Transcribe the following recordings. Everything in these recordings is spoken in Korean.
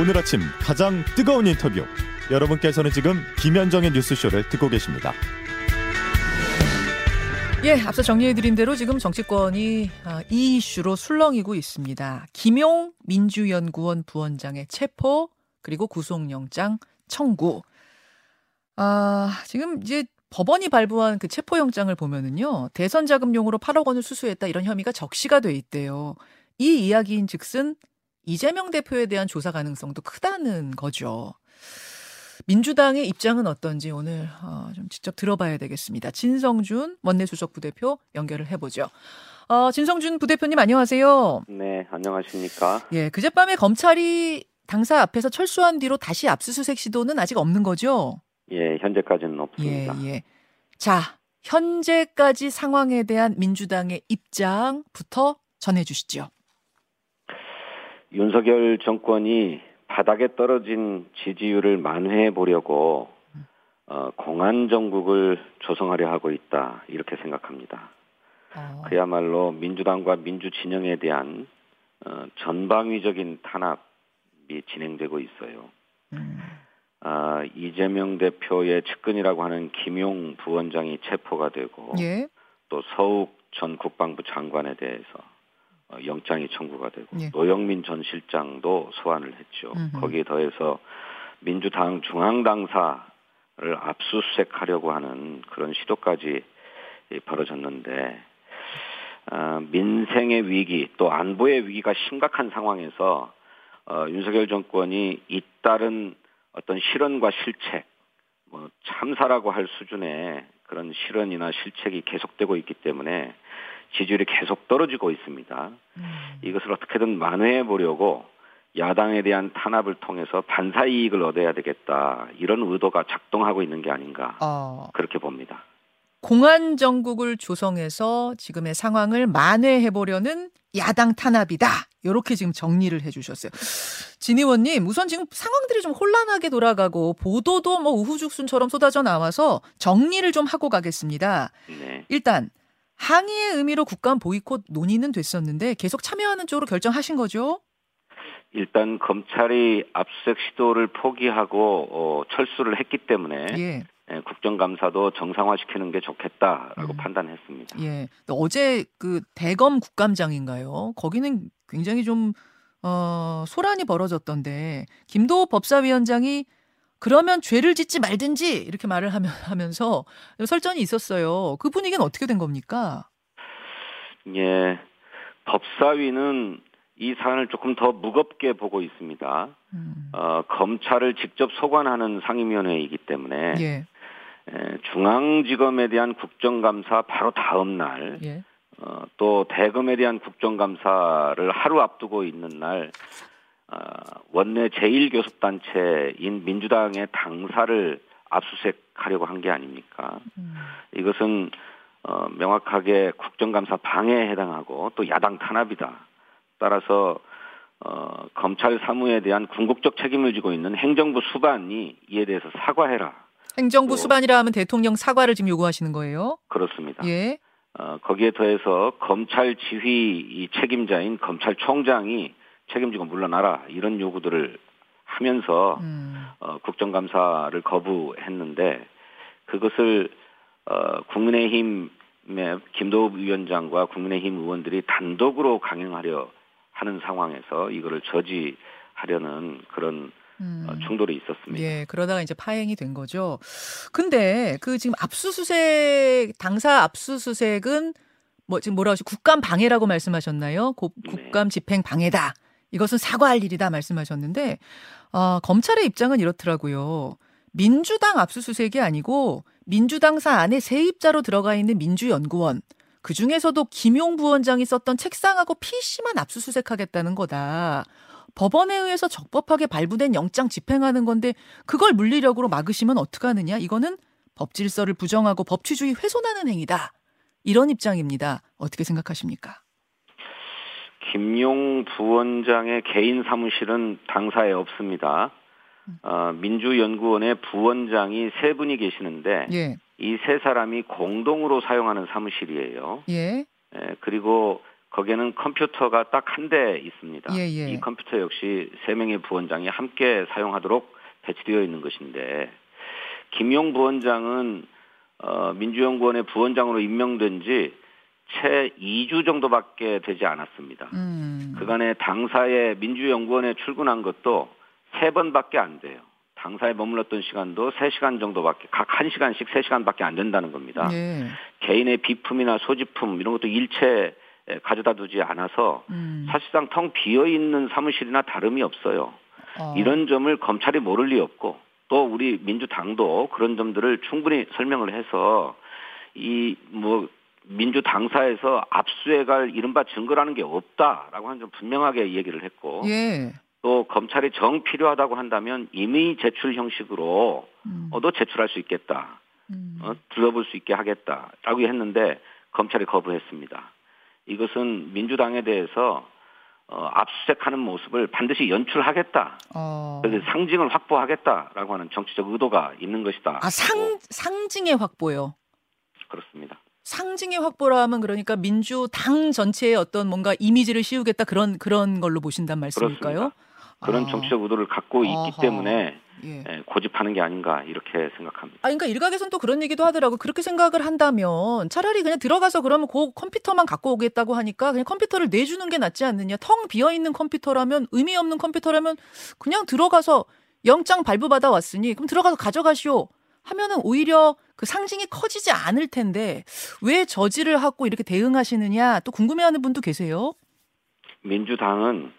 오늘 아침 가장 뜨거운 인터뷰. 여러분께서는 지금 김현정의 뉴스쇼를 듣고 계십니다. 예, 앞서 정리해드린 대로 지금 정치권이 아, 이 이슈로 술렁이고 있습니다. 김용 민주연구원 부원장의 체포 그리고 구속영장 청구. 아, 지금 이제 법원이 발부한 그 체포영장을 보면은요, 대선 자금용으로 8억 원을 수수했다 이런 혐의가 적시가 돼 있대요. 이 이야기인 즉슨 이재명 대표에 대한 조사 가능성도 크다는 거죠. 민주당의 입장은 어떤지 오늘 어, 좀 직접 들어봐야 되겠습니다. 진성준 원내수석 부대표 연결을 해보죠. 어, 진성준 부대표님 안녕하세요. 네, 안녕하십니까? 예, 그젯밤에 검찰이 당사 앞에서 철수한 뒤로 다시 압수수색 시도는 아직 없는 거죠? 예, 현재까지는 예, 없습니다. 예. 자, 현재까지 상황에 대한 민주당의 입장부터 전해 주시죠. 윤석열 정권이 바닥에 떨어진 지지율을 만회해 보려고 어, 공안 정국을 조성하려 하고 있다 이렇게 생각합니다. 어, 그야말로 민주당과 민주 진영에 대한 어, 전방위적인 탄압이 진행되고 있어요. 음, 아, 이재명 대표의 측근이라고 하는 김용 부원장이 체포가 되고 예, 또 서욱 전 국방부 장관에 대해서 어, 영장이 청구가 되고 예. 노영민 전 실장도 소환을 했죠. 음흠. 거기에 더해서 민주당 중앙당사를 압수수색하려고 하는 그런 시도까지 이, 벌어졌는데 아, 민생의 위기 또 안보의 위기가 심각한 상황에서 어, 윤석열 정권이 잇따른 어떤 실언과 실책 뭐 참사라고 할 수준의 그런 실언이나 실책이 계속되고 있기 때문에 지지율이 계속 떨어지고 있습니다. 음, 이것을 어떻게든 만회해 보려고 야당에 대한 탄압을 통해서 반사 이익을 얻어야 되겠다 이런 의도가 작동하고 있는 게 아닌가 어, 그렇게 봅니다. 공안 정국을 조성해서 지금의 상황을 만회해 보려는 야당 탄압이다. 이렇게 지금 정리를 해주셨어요. 진 의원님, 우선 지금 상황들이 좀 혼란하게 돌아가고 보도도 뭐 우후죽순처럼 쏟아져 나와서 정리를 좀 하고 가겠습니다. 네. 일단 항의의 의미로 국감 보이콧 논의는 됐었는데 계속 참여하는 쪽으로 결정하신 거죠? 일단 검찰이 압수수색 시도를 포기하고 어, 철수를 했기 때문에 예, 예, 국정감사도 정상화시키는 게 좋겠다라고 음. 판단했습니다. 예. 어제 그 대검 국감장인가요? 거기는 굉장히 좀 어, 소란이 벌어졌던데 김도호 법사위원장이 그러면 죄를 짓지 말든지 이렇게 말을 하면, 하면 서 설전이 있었어요. 그 분위기는 어떻게 된 겁니까? 예, 법사위는 이 사안을 조금 더 무겁게 보고 있습니다. 음, 어, 검찰을 직접 소관하는 상임위원회이기 때문에 예, 에, 중앙지검에 대한 국정감사 바로 다음 날, 예. 어, 또 대검에 대한 국정감사를 하루 앞두고 있는 날, 어, 원내 제1교섭단체인 민주당의 당사를 압수수색하려고 한 게 아닙니까? 음, 이것은 어, 명확하게 국정감사 방해에 해당하고 또 야당 탄압이다. 따라서 어, 검찰 사무에 대한 궁극적 책임을 지고 있는 행정부 수반이 이에 대해서 사과해라. 행정부 또- 수반이라 하면 대통령 사과를 지금 요구하시는 거예요? 그렇습니다. 예. 어, 거기에 더해서 검찰 지휘 이 책임자인 검찰총장이 책임지고 물러나라 이런 요구들을 하면서 음, 어, 국정감사를 거부했는데 그것을 어, 국민의힘의 김도읍 위원장과 국민의힘 의원들이 단독으로 강행하려 하는 상황에서 이거를 저지하려는 그런 음. 어, 충돌이 있었습니다. 예, 그러다가 이제 파행이 된 거죠. 근데 그 지금 압수수색 당사 압수수색은 뭐 지금 뭐라고 하시 국감 방해라고 말씀하셨나요? 고- 네. 국감 집행 방해다. 이것은 사과할 일이다 말씀하셨는데 어, 검찰의 입장은 이렇더라고요. 민주당 압수수색이 아니고 민주당사 안에 세입자로 들어가 있는 민주연구원 그 중에서도 김용 부원장이 썼던 책상하고 PC만 압수수색하겠다는 거다. 법원에 의해서 적법하게 발부된 영장 집행하는 건데 그걸 물리력으로 막으시면 어떡하느냐? 이거는 법 질서를 부정하고 법치주의 훼손하는 행위다. 이런 입장입니다. 어떻게 생각하십니까? 김용 부원장의 개인 사무실은 당사에 없습니다. 어, 민주연구원의 부원장이 세 분이 계시는데 예, 이세 사람이 공동으로 사용하는 사무실이에요. 예, 예, 그리고 거기에는 컴퓨터가 딱 한 대 있습니다. 예, 예. 이 컴퓨터 역시 세 명의 부원장이 함께 사용하도록 배치되어 있는 것인데 김용 부원장은 어, 민주연구원의 부원장으로 임명된 지 채 2주 정도밖에 되지 않았습니다. 음. 그간에 당사에 민주연구원에 출근한 것도 세 번밖에 안 돼요. 당사에 머물렀던 시간도 3시간 정도밖에 각 1시간씩 3시간밖에 안 된다는 겁니다. 예. 개인의 비품이나 소지품 이런 것도 일체 가져다 두지 않아서 음. 사실상 텅 비어 있는 사무실이나 다름이 없어요. 어. 이런 점을 검찰이 모를 리 없고 또 우리 민주당도 그런 점들을 충분히 설명을 해서 이 뭐 민주 당사에서 압수해갈 이른바 증거라는 게 없다라고 하는 점 분명하게 얘기를 했고 예. 또 검찰이 정 필요하다고 한다면 임의 제출 형식으로 음. 어 도 제출할 수 있겠다. 음. 어, 들어볼 수 있게 하겠다라고 했는데 검찰이 거부했습니다. 이것은 민주당에 대해서 어, 압수색하는 모습을 반드시 연출하겠다. 어. 그래서 상징을 확보하겠다라고 하는 정치적 의도가 있는 것이다. 아, 상 상징의 확보요. 그렇습니다. 상징의 확보라면 그러니까 민주당 전체의 어떤 뭔가 이미지를 씌우겠다 그런 그런 걸로 보신단 말씀일까요? 그런 아. 정치적 의도를 갖고 있기 어허. 때문에 예. 예, 고집하는 게 아닌가 이렇게 생각합니다. 아, 그러니까 일각에서는 또 그런 얘기도 하더라고. 그렇게 생각을 한다면 차라리 그냥 들어가서 그러면 그 컴퓨터만 갖고 오겠다고 하니까 그냥 컴퓨터를 내주는 게 낫지 않느냐. 텅 비어 있는 컴퓨터라면 의미 없는 컴퓨터라면 그냥 들어가서 영장 발부받아 왔으니 그럼 들어가서 가져가시오. 하면은 오히려 그 상징이 커지지 않을 텐데 왜 저지를 하고 이렇게 대응하시느냐 또 궁금해하는 분도 계세요. 민주당은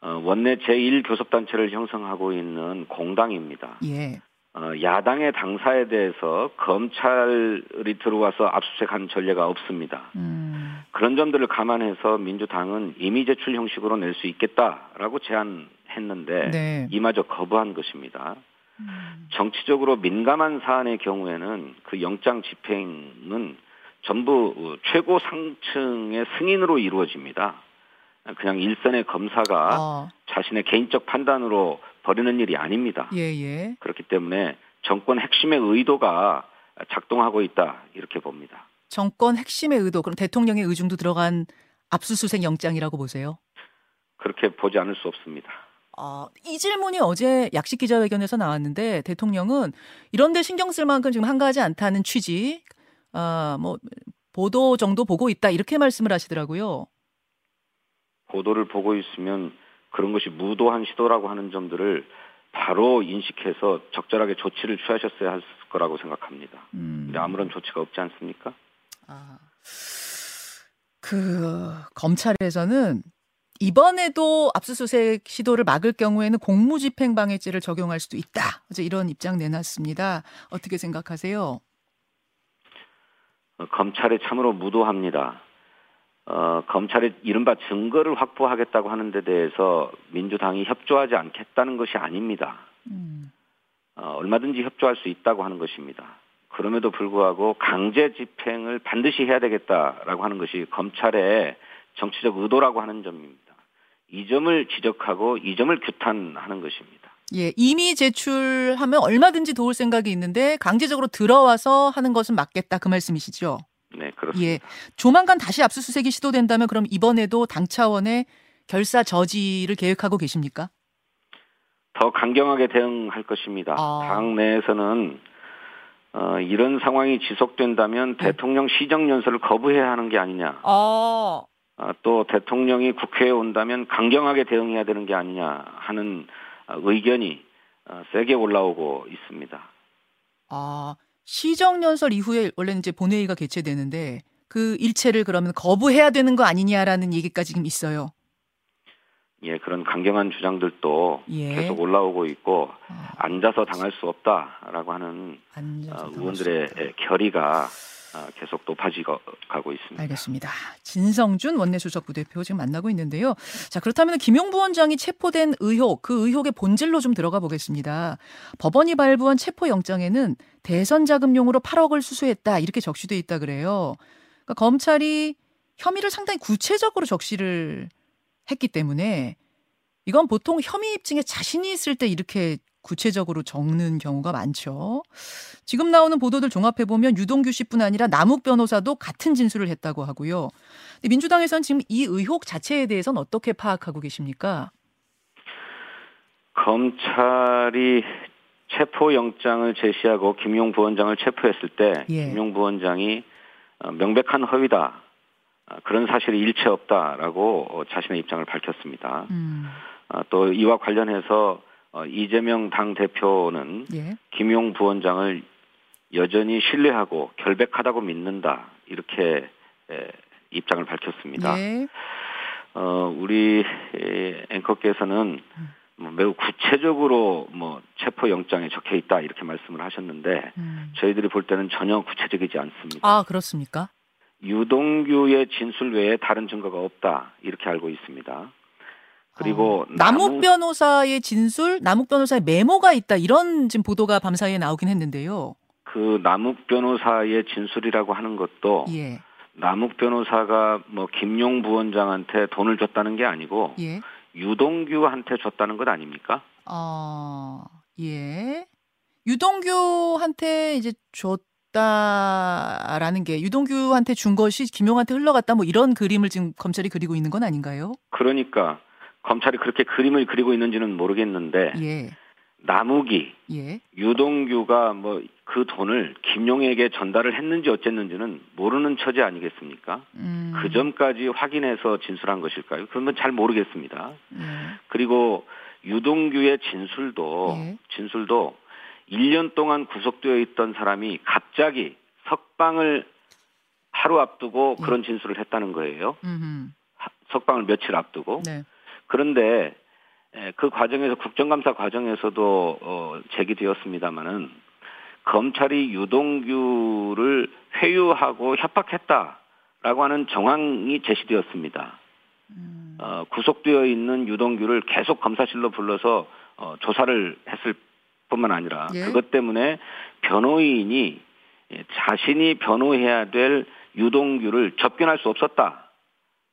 어, 원내 제1교섭단체를 형성하고 있는 공당입니다. 예. 어, 야당의 당사에 대해서 검찰이 들어와서 압수수색한 전례가 없습니다. 음. 그런 점들을 감안해서 민주당은 이미 제출 형식으로 낼 수 있겠다라고 제안했는데 네. 이마저 거부한 것입니다. 음. 정치적으로 민감한 사안의 경우에는 그 영장 집행은 전부 어, 최고 상층의 승인으로 이루어집니다. 그냥 일선의 검사가 어. 자신의 개인적 판단으로 벌이는 일이 아닙니다. 예, 예. 그렇기 때문에 정권 핵심의 의도가 작동하고 있다 이렇게 봅니다. 정권 핵심의 의도, 그럼 대통령의 의중도 들어간 압수수색 영장이라고 보세요? 그렇게 보지 않을 수 없습니다. 어, 이 질문이 어제 약식 기자회견에서 나왔는데 대통령은 이런데 신경 쓸 만큼 지금 한가하지 않다는 취지, 아, 뭐 보도 정도 보고 있다 이렇게 말씀을 하시더라고요. 보도를 보고 있으면 그런 것이 무도한 시도라고 하는 점들을 바로 인식해서 적절하게 조치를 취하셨어야 할 거라고 생각합니다. 음. 근데 아무런 조치가 없지 않습니까? 아, 그 검찰에서는 이번에도 압수수색 시도를 막을 경우에는 공무집행방해죄를 적용할 수도 있다. 어제 이런 입장 내놨습니다. 어떻게 생각하세요? 어, 검찰이 참으로 무도합니다. 어, 검찰이 이른바 증거를 확보하겠다고 하는 데 대해서 민주당이 협조하지 않겠다는 것이 아닙니다. 음. 어, 얼마든지 협조할 수 있다고 하는 것입니다. 그럼에도 불구하고 강제 집행을 반드시 해야 되겠다라고 하는 것이 검찰의 정치적 의도라고 하는 점입니다. 이 점을 지적하고 이 점을 규탄하는 것입니다. 예, 이미 제출하면 얼마든지 도울 생각이 있는데 강제적으로 들어와서 하는 것은 맞겠다 그 말씀이시죠? 네, 그렇습니다. 예. 조만간 다시 압수수색이 시도된다면 그럼 이번에도 당 차원의 결사 저지를 계획하고 계십니까? 더 강경하게 대응할 것입니다. 아. 당 내에서는 어, 이런 상황이 지속된다면 네. 대통령 시정 연설을 거부해야 하는 게 아니냐. 아, 아, 또 대통령이 국회에 온다면 강경하게 대응해야 되는 게 아니냐 하는 아, 의견이 아, 세게 올라오고 있습니다. 아, 시정연설 이후에 원래는 이제 본회의가 개최되는데 그 일체를 그러면 거부해야 되는 거 아니냐라는 얘기까지 지금 있어요. 예, 그런 강경한 주장들도 예. 계속 올라오고 있고 아, 앉아서 당할 수 없다라고 하는 어, 의원들의 없다. 예, 결의가 아, 계속 높아지고 가고 있습니다. 알겠습니다. 진성준 원내수석 부 대표 지금 만나고 있는데요. 자, 그렇다면 김용 부원장이 체포된 의혹, 그 의혹의 본질로 좀 들어가 보겠습니다. 법원이 발부한 체포 영장에는 대선 자금용으로 8억을 수수했다 이렇게 적시돼 있다 그래요. 그러니까 검찰이 혐의를 상당히 구체적으로 적시를 했기 때문에 이건 보통 혐의 입증에 자신이 있을 때 이렇게 구체적으로 적는 경우가 많죠. 지금 나오는 보도들 종합해 보면 유동규 씨뿐 아니라 남욱 변호사도 같은 진술을 했다고 하고요. 민주당에서는 지금 이 의혹 자체에 대해서는 어떻게 파악하고 계십니까? 검찰이 체포영장을 제시하고 김용 부원장을 체포했을 때 예. 김용 부원장이 어, 명백한 허위다. 어, 그런 사실이 일체 없다라고 어, 자신의 입장을 밝혔습니다. 음. 또 이와 관련해서 이재명 당 대표는 예. 김용 부원장을 여전히 신뢰하고 결백하다고 믿는다 이렇게 입장을 밝혔습니다. 예. 어, 우리 앵커께서는 음. 뭐 매우 구체적으로 뭐 체포 영장에 적혀 있다 이렇게 말씀을 하셨는데 음. 저희들이 볼 때는 전혀 구체적이지 않습니다. 아 그렇습니까? 유동규의 진술 외에 다른 증거가 없다 이렇게 알고 있습니다. 그리고 어, 남욱 변호사의 진술, 남욱 변호사의 메모가 있다 이런 지금 보도가 밤사이에 나오긴 했는데요. 그 남욱 변호사의 진술이라고 하는 것도 예. 남욱 변호사가 뭐 김용 부원장한테 돈을 줬다는 게 아니고 예. 유동규한테 줬다는 것 아닙니까? 어, 예. 유동규한테 이제 줬다라는 게 유동규한테 준 것이 김용한테 흘러갔다 뭐 이런 그림을 지금 검찰이 그리고 있는 건 아닌가요? 그러니까 검찰이 그렇게 그림을 그리고 있는지는 모르겠는데 예. 남욱이 예. 유동규가 뭐 그 돈을 김용에게 전달을 했는지 어쨌는지는 모르는 처지 아니겠습니까? 음. 그 점까지 확인해서 진술한 것일까요? 그러면 잘 모르겠습니다. 예. 그리고 유동규의 진술도 예. 진술도 1년 동안 구속되어 있던 사람이 갑자기 석방을 하루 앞두고 예. 그런 진술을 했다는 거예요. 음흠. 석방을 며칠 앞두고. 네. 그런데 예, 그 과정에서 국정감사 과정에서도 어, 제기되었습니다마는 검찰이 유동규를 회유하고 협박했다라고 하는 정황이 제시되었습니다. 음. 어, 구속되어 있는 유동규를 계속 검사실로 불러서 어, 조사를 했을 뿐만 아니라 예? 그것 때문에 변호인이 예, 자신이 변호해야 될 유동규를 접견할 수 없었다.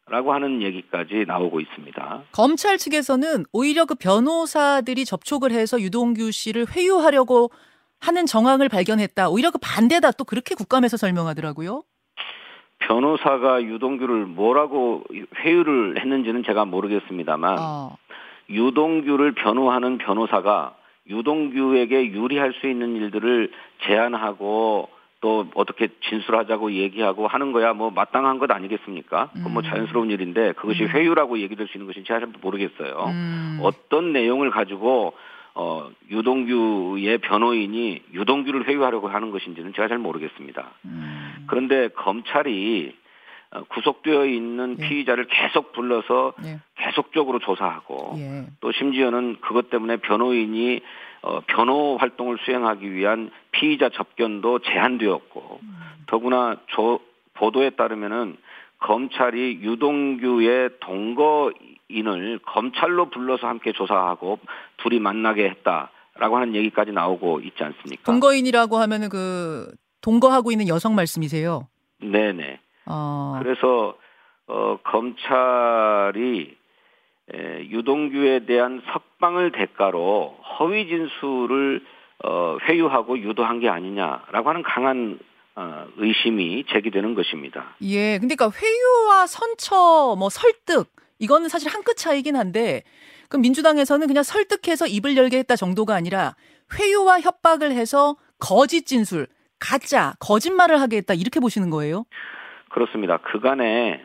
라고 하는 얘기까지 나오고 있습니다. 검찰 측에서는 오히려 그 변호사들이 접촉을 해서 유동규 씨를 회유하려고 하는 정황을 발견했다. 오히려 그 반대다. 또 그렇게 국감에서 설명하더라고요. 변호사가 유동규를 뭐라고 회유를 했는지는 제가 모르겠습니다만 어. 유동규를 변호하는 변호사가 유동규에게 유리할 수 있는 일들을 제안하고 또 어떻게 진술하자고 얘기하고 하는 거야 뭐 마땅한 것 아니겠습니까? 그건 뭐 음. 자연스러운 일인데 그것이 음. 회유라고 얘기될 수 있는 것인지 잘 모르겠어요. 음. 어떤 내용을 가지고 어 유동규의 변호인이 유동규를 회유하려고 하는 것인지는 제가 잘 모르겠습니다. 음. 그런데 검찰이 어, 구속되어 있는 예. 피의자를 계속 불러서 예. 계속적으로 조사하고 예. 또 심지어는 그것 때문에 변호인이 어, 변호 활동을 수행하기 위한 피의자 접견도 제한되었고 음. 더구나 조, 보도에 따르면은 검찰이 유동규의 동거인을 검찰로 불러서 함께 조사하고 둘이 만나게 했다라고 하는 얘기까지 나오고 있지 않습니까? 동거인이라고 하면은 그 동거하고 있는 여성 말씀이세요? 네네. 어. 그래서 어, 검찰이 에, 유동규에 대한 석방을 대가로 허위 진술을 어, 회유하고 유도한 게 아니냐라고 하는 강한 어, 의심이 제기되는 것입니다. 예, 그러니까 회유와 선처, 뭐 설득 이거는 사실 한 끗 차이긴 한데 그럼 민주당에서는 그냥 설득해서 입을 열게 했다 정도가 아니라 회유와 협박을 해서 거짓 진술, 가짜, 거짓말을 하게 했다 이렇게 보시는 거예요? 그렇습니다. 그간에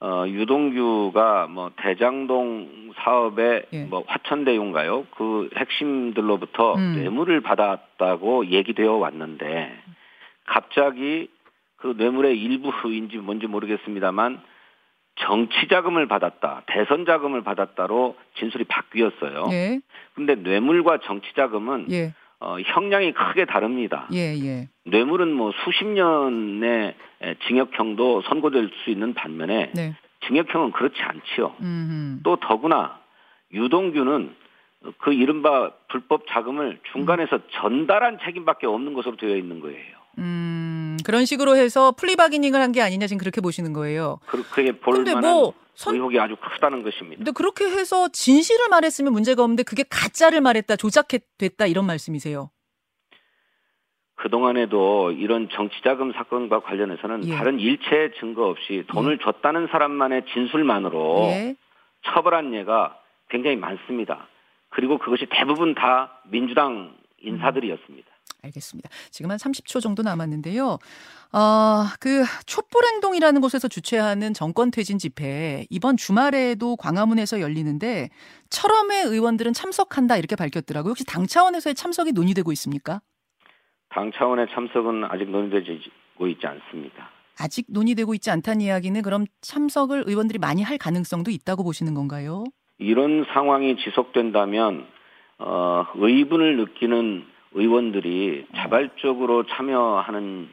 어, 유동규가 뭐 대장동 사업의 예. 뭐 화천대유인가요? 그 핵심들로부터 음. 뇌물을 받았다고 얘기되어 왔는데 갑자기 그 뇌물의 일부인지 뭔지 모르겠습니다만 정치 자금을 받았다, 대선 자금을 받았다로 진술이 바뀌었어요. 예. 근데 뇌물과 정치 자금은 예. 어, 형량이 크게 다릅니다. 예, 예. 뇌물은 뭐 수십 년의 징역형도 선고될 수 있는 반면에 네. 징역형은 그렇지 않지요. 음흠. 또 더구나 유동규는 그 이른바 불법 자금을 중간에서 음. 전달한 책임밖에 없는 것으로 되어 있는 거예요. 음, 그런 식으로 해서 플리바기닝을 한 게 아니냐 지금 그렇게 보시는 거예요. 그, 그게 볼 근데 뭐 선- 의혹이 아주 크다는 것입니다. 근데 그렇게 해서 진실을 말했으면 문제가 없는데 그게 가짜를 말했다, 조작됐다 이런 말씀이세요. 그동안에도 이런 정치자금 사건과 관련해서는 예. 다른 일체 증거 없이 돈을 줬다는 사람만의 진술만으로 예. 처벌한 예가 굉장히 많습니다. 그리고 그것이 대부분 다 민주당 인사들이었습니다. 알겠습니다. 지금 한 30초 정도 남았는데요. 아, 그 촛불행동이라는 곳에서 주최하는 정권 퇴진 집회 이번 주말에도 광화문에서 열리는데 철험회 의원들은 참석한다 이렇게 밝혔더라고요. 혹시 당 차원에서의 참석이 논의되고 있습니까? 당 차원의 참석은 아직 논의되고 있지 않습니다. 아직 논의되고 있지 않다는 이야기는 그럼 참석을 의원들이 많이 할 가능성도 있다고 보시는 건가요? 이런 상황이 지속된다면 어, 의분을 느끼는 의원들이 자발적으로 참여하는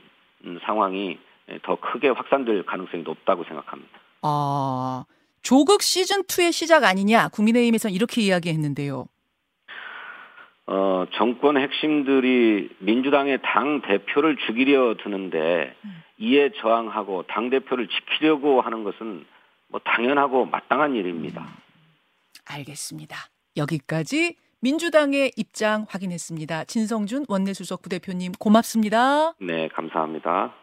음, 상황이 더 크게 확산될 가능성이 높다고 생각합니다. 아, 조국 시즌 2의 시작 아니냐? 국민의힘에서는 이렇게 이야기했는데요. 어, 정권 핵심들이 민주당의 당 대표를 죽이려 드는데 이에 저항하고 당 대표를 지키려고 하는 것은 뭐 당연하고 마땅한 일입니다. 알겠습니다. 여기까지 민주당의 입장 확인했습니다. 진성준 원내수석 부대표님 고맙습니다. 네, 감사합니다.